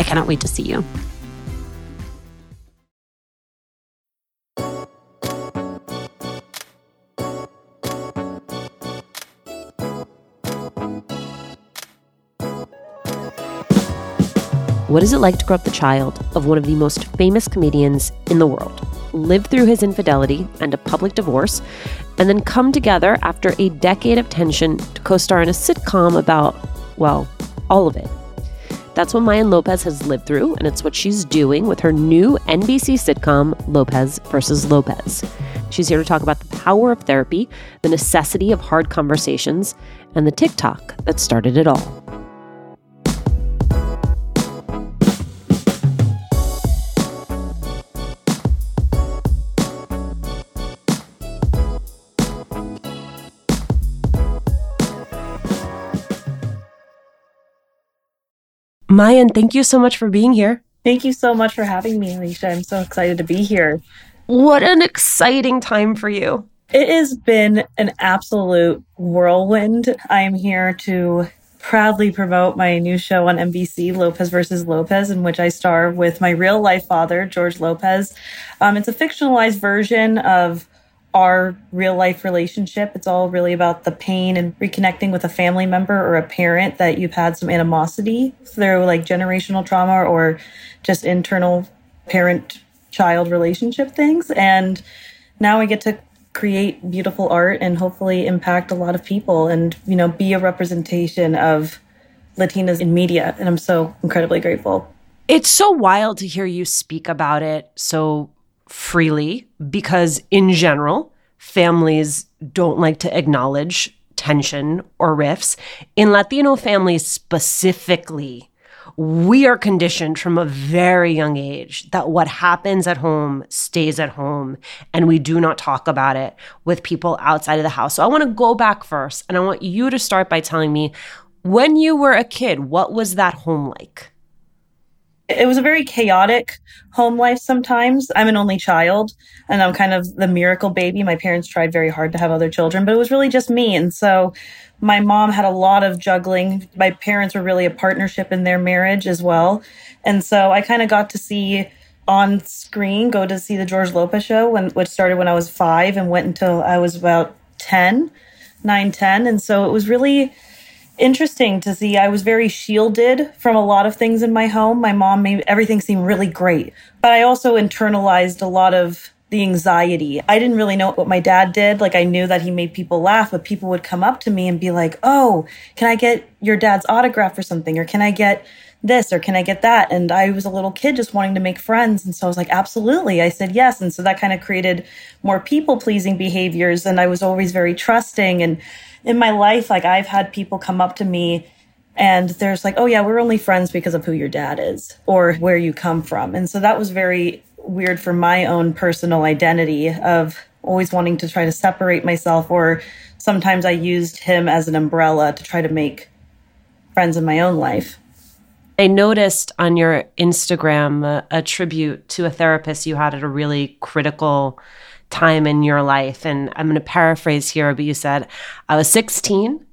I cannot wait to see you. What is it like to grow up the child of one of the most famous comedians in the world, live through his infidelity and a public divorce, and then come together after a decade of tension to co star in a sitcom about, well, all of it? That's what Mayan Lopez has lived through, and it's what she's doing with her new NBC sitcom, Lopez versus Lopez. She's here to talk about the power of therapy, the necessity of hard conversations, and the TikTok that started it all. Mayan, thank you so much for being here. Thank you so much for having me, Alicia. I'm so excited to be here. What an exciting time for you. It has been an absolute whirlwind. I am here to proudly promote my new show on NBC, Lopez versus Lopez, in which I star with my real life father, George Lopez. Um, it's a fictionalized version of our real life relationship. It's all really about the pain and reconnecting with a family member or a parent that you've had some animosity through like generational trauma or just internal parent child relationship things. And now we get to create beautiful art and hopefully impact a lot of people and, you know, be a representation of Latinas in media. And I'm so incredibly grateful. It's so wild to hear you speak about it so freely because, in general, families don't like to acknowledge tension or rifts. In Latino families specifically, we are conditioned from a very young age that what happens at home stays at home and we do not talk about it with people outside of the house. So I want to go back first and I want you to start by telling me when you were a kid, what was that home like? It was a very chaotic home life sometimes. I'm an only child and I'm kind of the miracle baby. My parents tried very hard to have other children, but it was really just me. And so my mom had a lot of juggling. My parents were really a partnership in their marriage as well. And so I kind of got to see on screen go to see the George Lopez show when which started when I was 5 and went until I was about 10, 9, 10. And so it was really interesting to see. I was very shielded from a lot of things in my home. My mom made everything seem really great, but I also internalized a lot of the anxiety. I didn't really know what my dad did. Like I knew that he made people laugh, but people would come up to me and be like, "Oh, can I get your dad's autograph or something? Or can I get this or can I get that?" And I was a little kid just wanting to make friends, and so I was like, "Absolutely." I said yes, and so that kind of created more people-pleasing behaviors and I was always very trusting and in my life, like I've had people come up to me and there's like, oh yeah, we're only friends because of who your dad is or where you come from. And so that was very weird for my own personal identity of always wanting to try to separate myself, or sometimes I used him as an umbrella to try to make friends in my own life. I noticed on your Instagram a, a tribute to a therapist you had at a really critical time in your life. And I'm going to paraphrase here, but you said, I was 16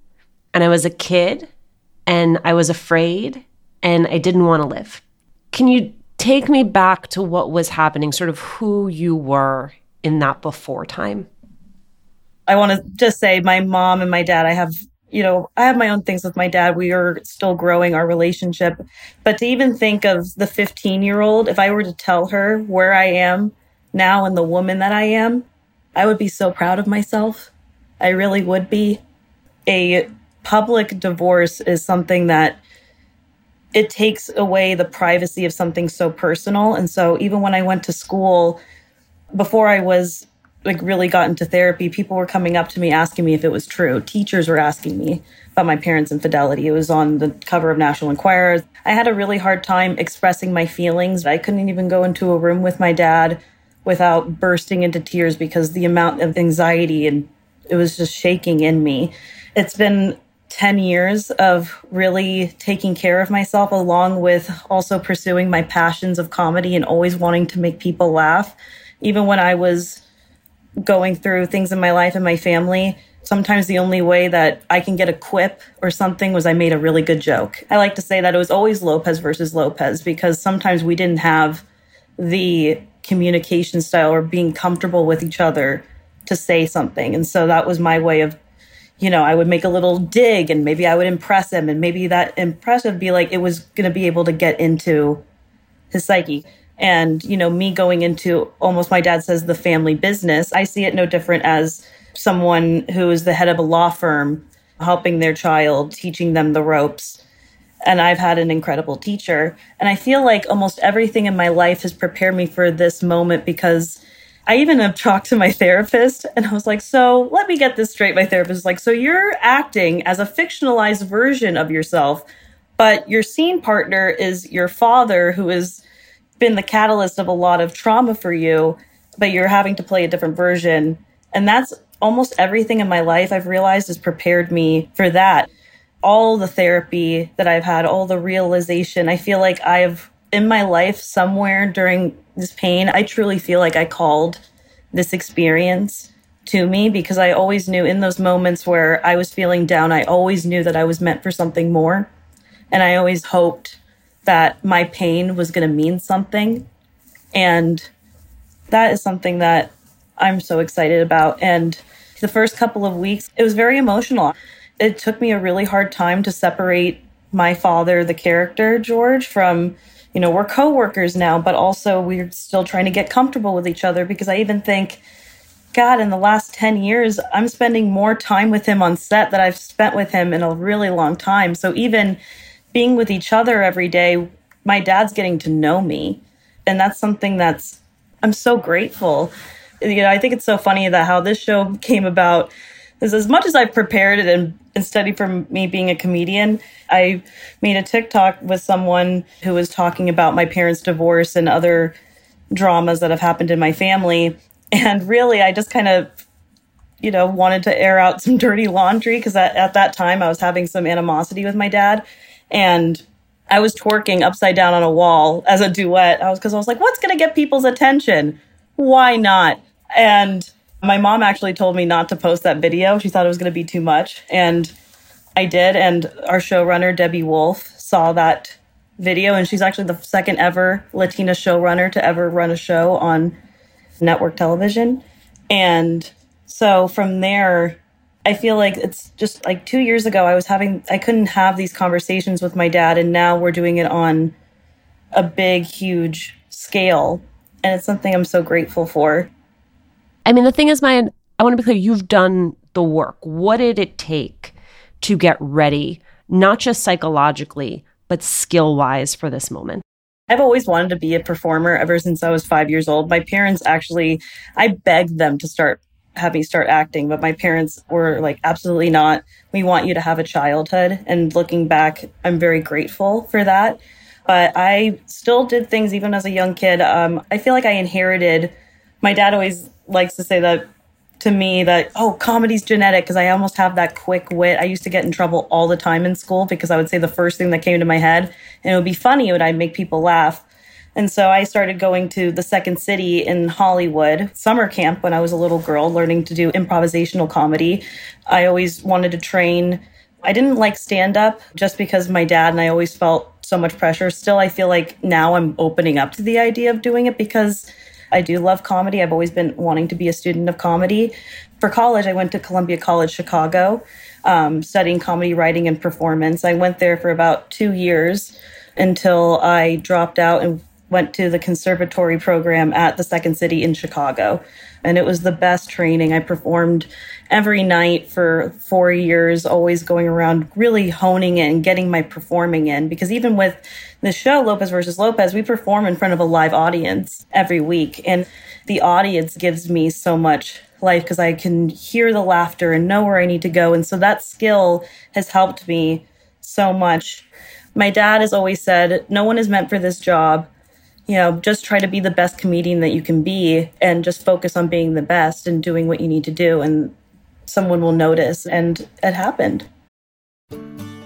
and I was a kid and I was afraid and I didn't want to live. Can you take me back to what was happening, sort of who you were in that before time? I want to just say my mom and my dad, I have, you know, I have my own things with my dad. We are still growing our relationship. But to even think of the 15 year old, if I were to tell her where I am now and the woman that I am, I would be so proud of myself. I really would be. A public divorce is something that it takes away the privacy of something so personal. And so even when I went to school, before I was like really got into therapy, people were coming up to me asking me if it was true. Teachers were asking me about my parents' infidelity. It was on the cover of National Enquirer. I had a really hard time expressing my feelings. I couldn't even go into a room with my dad without bursting into tears because the amount of anxiety and it was just shaking in me. It's been 10 years of really taking care of myself, along with also pursuing my passions of comedy and always wanting to make people laugh. Even when I was going through things in my life and my family, sometimes the only way that I can get a quip or something was I made a really good joke. I like to say that it was always Lopez versus Lopez because sometimes we didn't have the communication style or being comfortable with each other to say something. And so that was my way of you know, I would make a little dig and maybe I would impress him and maybe that impress would be like it was going to be able to get into his psyche. And, you know, me going into almost my dad says the family business, I see it no different as someone who is the head of a law firm helping their child, teaching them the ropes. And I've had an incredible teacher. And I feel like almost everything in my life has prepared me for this moment because I even have talked to my therapist and I was like, so let me get this straight. My therapist is like, so you're acting as a fictionalized version of yourself, but your scene partner is your father who has been the catalyst of a lot of trauma for you, but you're having to play a different version. And that's almost everything in my life I've realized has prepared me for that. All the therapy that I've had, all the realization, I feel like I've in my life somewhere during this pain, I truly feel like I called this experience to me because I always knew in those moments where I was feeling down, I always knew that I was meant for something more. And I always hoped that my pain was going to mean something. And that is something that I'm so excited about. And the first couple of weeks, it was very emotional. It took me a really hard time to separate my father, the character, George, from you know, we're coworkers now, but also we're still trying to get comfortable with each other because I even think, God, in the last 10 years, I'm spending more time with him on set that I've spent with him in a really long time. So even being with each other every day, my dad's getting to know me. And that's something that's, I'm so grateful. You know, I think it's so funny that how this show came about is as much as I've prepared it and, and studied for me being a comedian, I made a TikTok with someone who was talking about my parents' divorce and other dramas that have happened in my family. And really, I just kind of, you know, wanted to air out some dirty laundry because at, at that time I was having some animosity with my dad. And I was twerking upside down on a wall as a duet. I was because I was like, what's going to get people's attention? Why not? And my mom actually told me not to post that video. She thought it was going to be too much. And I did. And our showrunner, Debby Wolfe, saw that video. And she's actually the second ever Latina showrunner to ever run a show on network television. And so from there, I feel like it's just like two years ago, I was having, I couldn't have these conversations with my dad. And now we're doing it on a big, huge scale. And it's something I'm so grateful for. I mean, the thing is, Maya, I want to be clear, you've done the work. What did it take to get ready, not just psychologically, but skill wise for this moment? I've always wanted to be a performer ever since I was five years old. My parents actually, I begged them to start have me start acting, but my parents were like, absolutely not. We want you to have a childhood. And looking back, I'm very grateful for that. But I still did things even as a young kid. Um, I feel like I inherited, my dad always likes to say that to me that oh comedy's genetic because i almost have that quick wit. I used to get in trouble all the time in school because i would say the first thing that came to my head and it would be funny and i'd make people laugh. And so i started going to the second city in hollywood summer camp when i was a little girl learning to do improvisational comedy. I always wanted to train. I didn't like stand up just because my dad and i always felt so much pressure. Still i feel like now i'm opening up to the idea of doing it because I do love comedy. I've always been wanting to be a student of comedy. For college, I went to Columbia College Chicago, um, studying comedy writing and performance. I went there for about two years until I dropped out and went to the conservatory program at the Second City in Chicago. And it was the best training. I performed every night for four years, always going around really honing it and getting my performing in. Because even with the show, Lopez versus Lopez, we perform in front of a live audience every week. And the audience gives me so much life because I can hear the laughter and know where I need to go. And so that skill has helped me so much. My dad has always said, no one is meant for this job you know, just try to be the best comedian that you can be and just focus on being the best and doing what you need to do. And someone will notice. And it happened.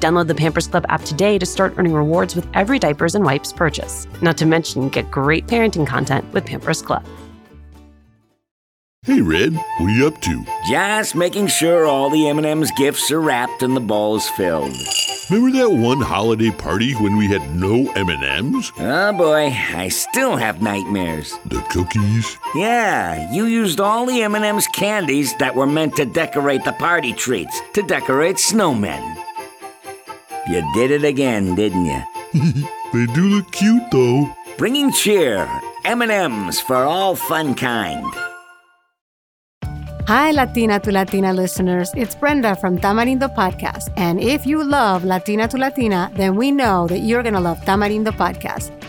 Download the Pampers Club app today to start earning rewards with every diapers and wipes purchase. Not to mention, get great parenting content with Pampers Club. Hey, Red, what are you up to? Just making sure all the M&M's gifts are wrapped and the balls filled. Remember that one holiday party when we had no M&Ms? Oh boy, I still have nightmares. The cookies? Yeah, you used all the M&M's candies that were meant to decorate the party treats to decorate snowmen. You did it again, didn't you? they do look cute though. Bringing cheer, M&M's for all fun kind. Hi, Latina to Latina listeners. It's Brenda from Tamarindo Podcast. And if you love Latina to Latina, then we know that you're going to love Tamarindo Podcast.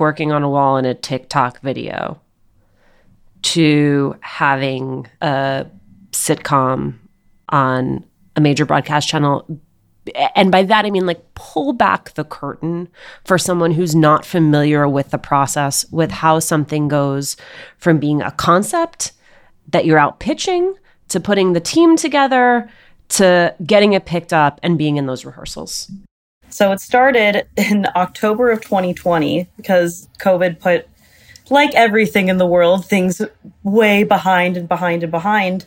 twerking on a wall in a TikTok video to having a sitcom on a major broadcast channel. And by that, I mean like pull back the curtain for someone who's not familiar with the process, with how something goes from being a concept that you're out pitching to putting the team together to getting it picked up and being in those rehearsals. So it started in October of 2020 because COVID put, like everything in the world, things way behind and behind and behind.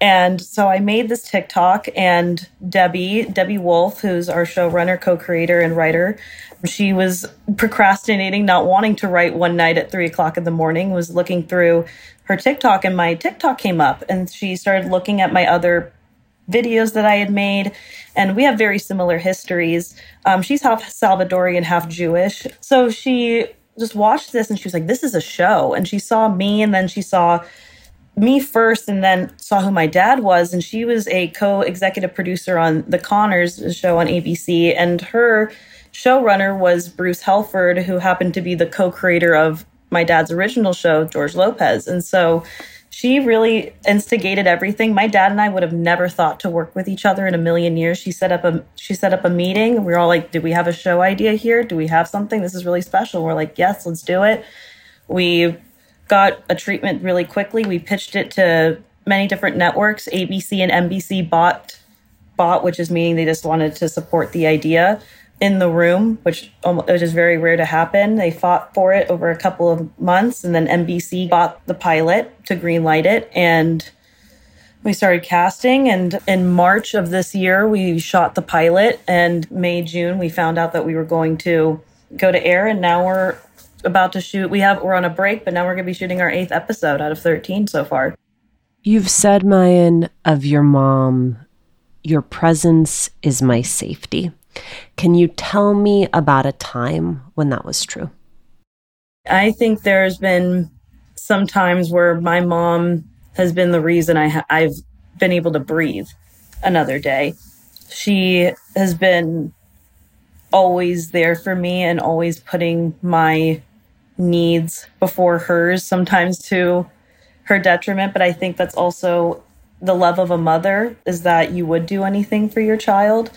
And so I made this TikTok, and Debby, Debby Wolfe, who's our showrunner, co creator, and writer, she was procrastinating, not wanting to write one night at three o'clock in the morning, was looking through her TikTok, and my TikTok came up, and she started looking at my other videos that I had made. And we have very similar histories. Um, she's half Salvadorian, half Jewish. So she just watched this and she was like, this is a show. And she saw me, and then she saw me first and then saw who my dad was and she was a co-executive producer on the Conners show on abc and her showrunner was bruce helford who happened to be the co-creator of my dad's original show george lopez and so she really instigated everything. My dad and I would have never thought to work with each other in a million years. She set up a she set up a meeting. We were all like, "Do we have a show idea here? Do we have something? This is really special." We're like, "Yes, let's do it." We got a treatment really quickly. We pitched it to many different networks. ABC and NBC bought bought, which is meaning they just wanted to support the idea in the room, which, which is very rare to happen. They fought for it over a couple of months, and then NBC bought the pilot to greenlight it, and we started casting. And in March of this year, we shot the pilot, and May June we found out that we were going to go to air, and now we're about to shoot. We have we're on a break, but now we're going to be shooting our eighth episode out of thirteen so far. You've said, Mayan, of your mom, your presence is my safety. Can you tell me about a time when that was true? I think there's been some times where my mom has been the reason I ha- I've been able to breathe another day. She has been always there for me and always putting my needs before hers, sometimes to her detriment. But I think that's also the love of a mother is that you would do anything for your child.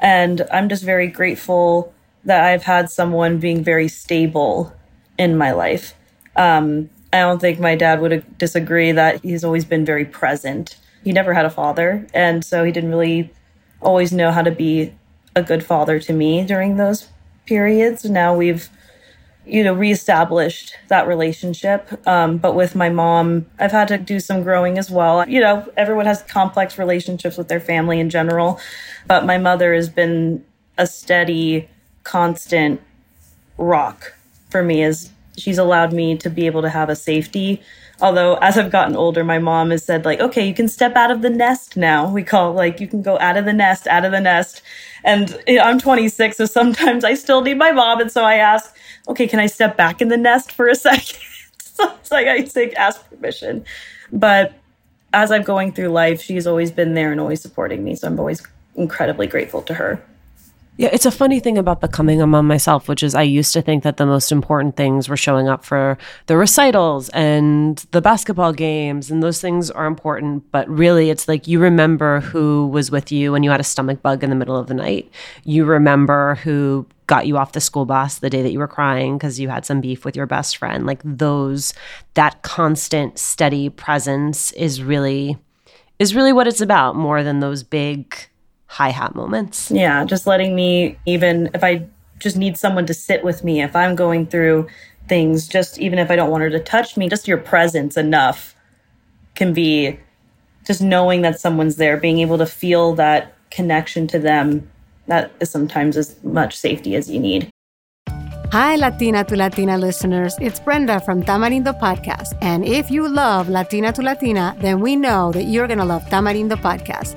And I'm just very grateful that I've had someone being very stable in my life. Um, I don't think my dad would disagree that he's always been very present. He never had a father, and so he didn't really always know how to be a good father to me during those periods. Now we've you know reestablished that relationship. Um, but with my mom i've had to do some growing as well. You know everyone has complex relationships with their family in general but my mother has been a steady constant rock for me as she's allowed me to be able to have a safety although as i've gotten older my mom has said like okay you can step out of the nest now we call like you can go out of the nest out of the nest and i'm 26 so sometimes i still need my mom and so i ask okay, can I step back in the nest for a second? so it's like I say, ask permission. But as I'm going through life, she's always been there and always supporting me. So I'm always incredibly grateful to her. Yeah, it's a funny thing about becoming a mom myself, which is I used to think that the most important things were showing up for the recitals and the basketball games, and those things are important. But really, it's like you remember who was with you when you had a stomach bug in the middle of the night. You remember who got you off the school bus the day that you were crying because you had some beef with your best friend. Like those, that constant, steady presence is really is really what it's about more than those big hi hat moments. Yeah, just letting me, even if I just need someone to sit with me, if I'm going through things, just even if I don't want her to touch me, just your presence enough can be just knowing that someone's there, being able to feel that connection to them. That is sometimes as much safety as you need. Hi, Latina to Latina listeners. It's Brenda from Tamarindo Podcast. And if you love Latina to Latina, then we know that you're going to love Tamarindo Podcast.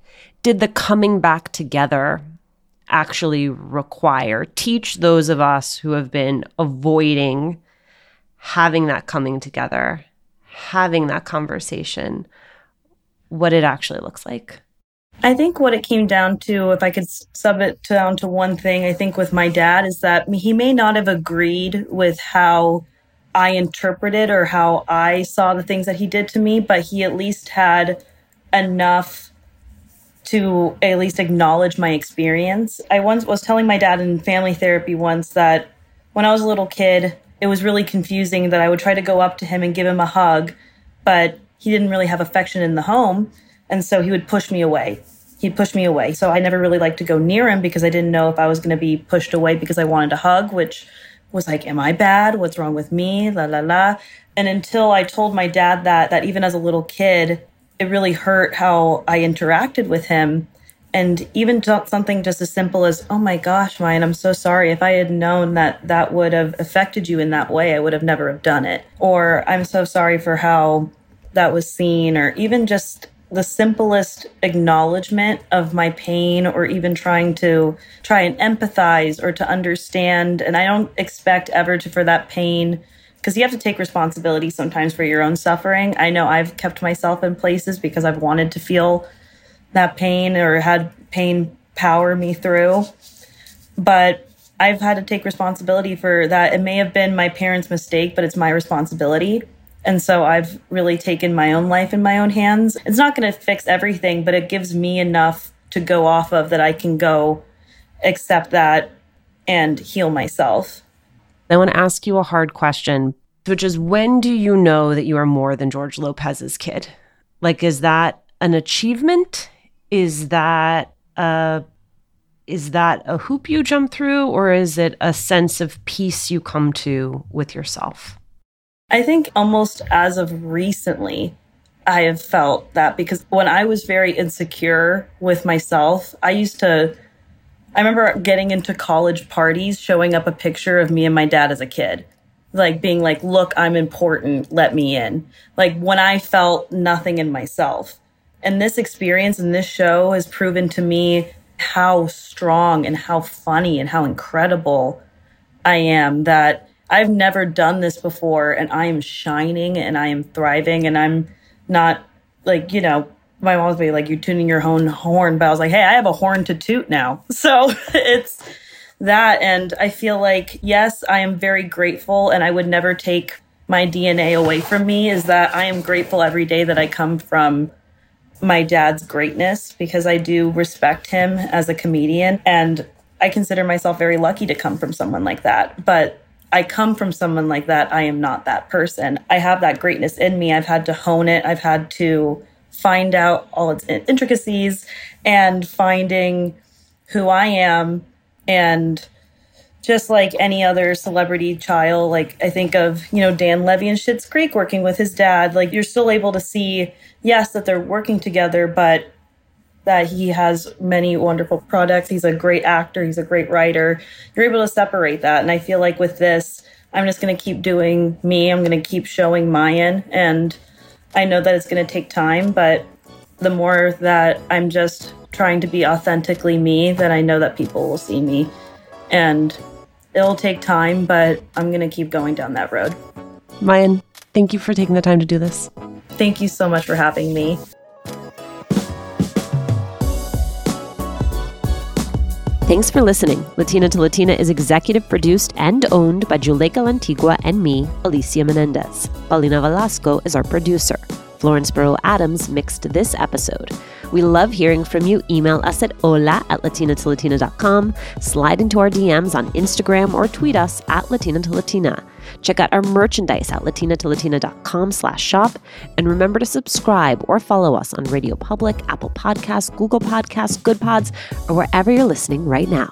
did the coming back together actually require? Teach those of us who have been avoiding having that coming together, having that conversation, what it actually looks like. I think what it came down to, if I could sub it down to one thing, I think with my dad is that he may not have agreed with how I interpreted or how I saw the things that he did to me, but he at least had enough to at least acknowledge my experience. I once was telling my dad in family therapy once that when I was a little kid, it was really confusing that I would try to go up to him and give him a hug, but he didn't really have affection in the home. And so he would push me away. He'd push me away. So I never really liked to go near him because I didn't know if I was going to be pushed away because I wanted a hug, which was like, am I bad? What's wrong with me? La la la. And until I told my dad that, that even as a little kid, it really hurt how I interacted with him. And even something just as simple as, oh my gosh, Mayan, I'm so sorry. If I had known that that would have affected you in that way, I would have never have done it. Or I'm so sorry for how that was seen, or even just the simplest acknowledgement of my pain or even trying to try and empathize or to understand and i don't expect ever to for that pain because you have to take responsibility sometimes for your own suffering i know i've kept myself in places because i've wanted to feel that pain or had pain power me through but i've had to take responsibility for that it may have been my parents mistake but it's my responsibility and so I've really taken my own life in my own hands. It's not going to fix everything, but it gives me enough to go off of that I can go accept that and heal myself. I want to ask you a hard question, which is when do you know that you are more than George Lopez's kid? Like, is that an achievement? Is that a is that a hoop you jump through, or is it a sense of peace you come to with yourself? I think almost as of recently, I have felt that because when I was very insecure with myself, I used to. I remember getting into college parties, showing up a picture of me and my dad as a kid, like being like, look, I'm important, let me in. Like when I felt nothing in myself. And this experience and this show has proven to me how strong and how funny and how incredible I am that I've never done this before and I am shining and I am thriving and I'm not like, you know, my mom's be like, you're tuning your own horn, but I was like, hey, I have a horn to toot now. So it's that. And I feel like, yes, I am very grateful and I would never take my DNA away from me is that I am grateful every day that I come from my dad's greatness because I do respect him as a comedian and I consider myself very lucky to come from someone like that. But I come from someone like that. I am not that person. I have that greatness in me. I've had to hone it. I've had to find out all its intricacies and finding who I am and just like any other celebrity child, like I think of, you know, Dan Levy and Schitt's Creek working with his dad, like you're still able to see, yes, that they're working together, but that he has many wonderful products. He's a great actor, he's a great writer. You're able to separate that. And I feel like with this, I'm just going to keep doing me. I'm going to keep showing Mayan. And I know that it's going to take time, but the more that I'm just trying to be authentically me, then I know that people will see me. And it'll take time, but I'm going to keep going down that road. Mayan, thank you for taking the time to do this. Thank you so much for having me. Thanks for listening. Latina to Latina is executive produced and owned by Juleyka Lantigua and me, Alicia Menendez. Paulina Velasco is our producer. Florence Barrau Adams mixed this episode. We love hearing from you. Email us at hola at latinatolatina.com, slide into our DMs on Instagram, or tweet us at Latina to Latina. Check out our merchandise at latinatolatina.com slash shop. And remember to subscribe or follow us on Radio Public, Apple Podcasts, Google Podcasts, Good Pods, or wherever you're listening right now.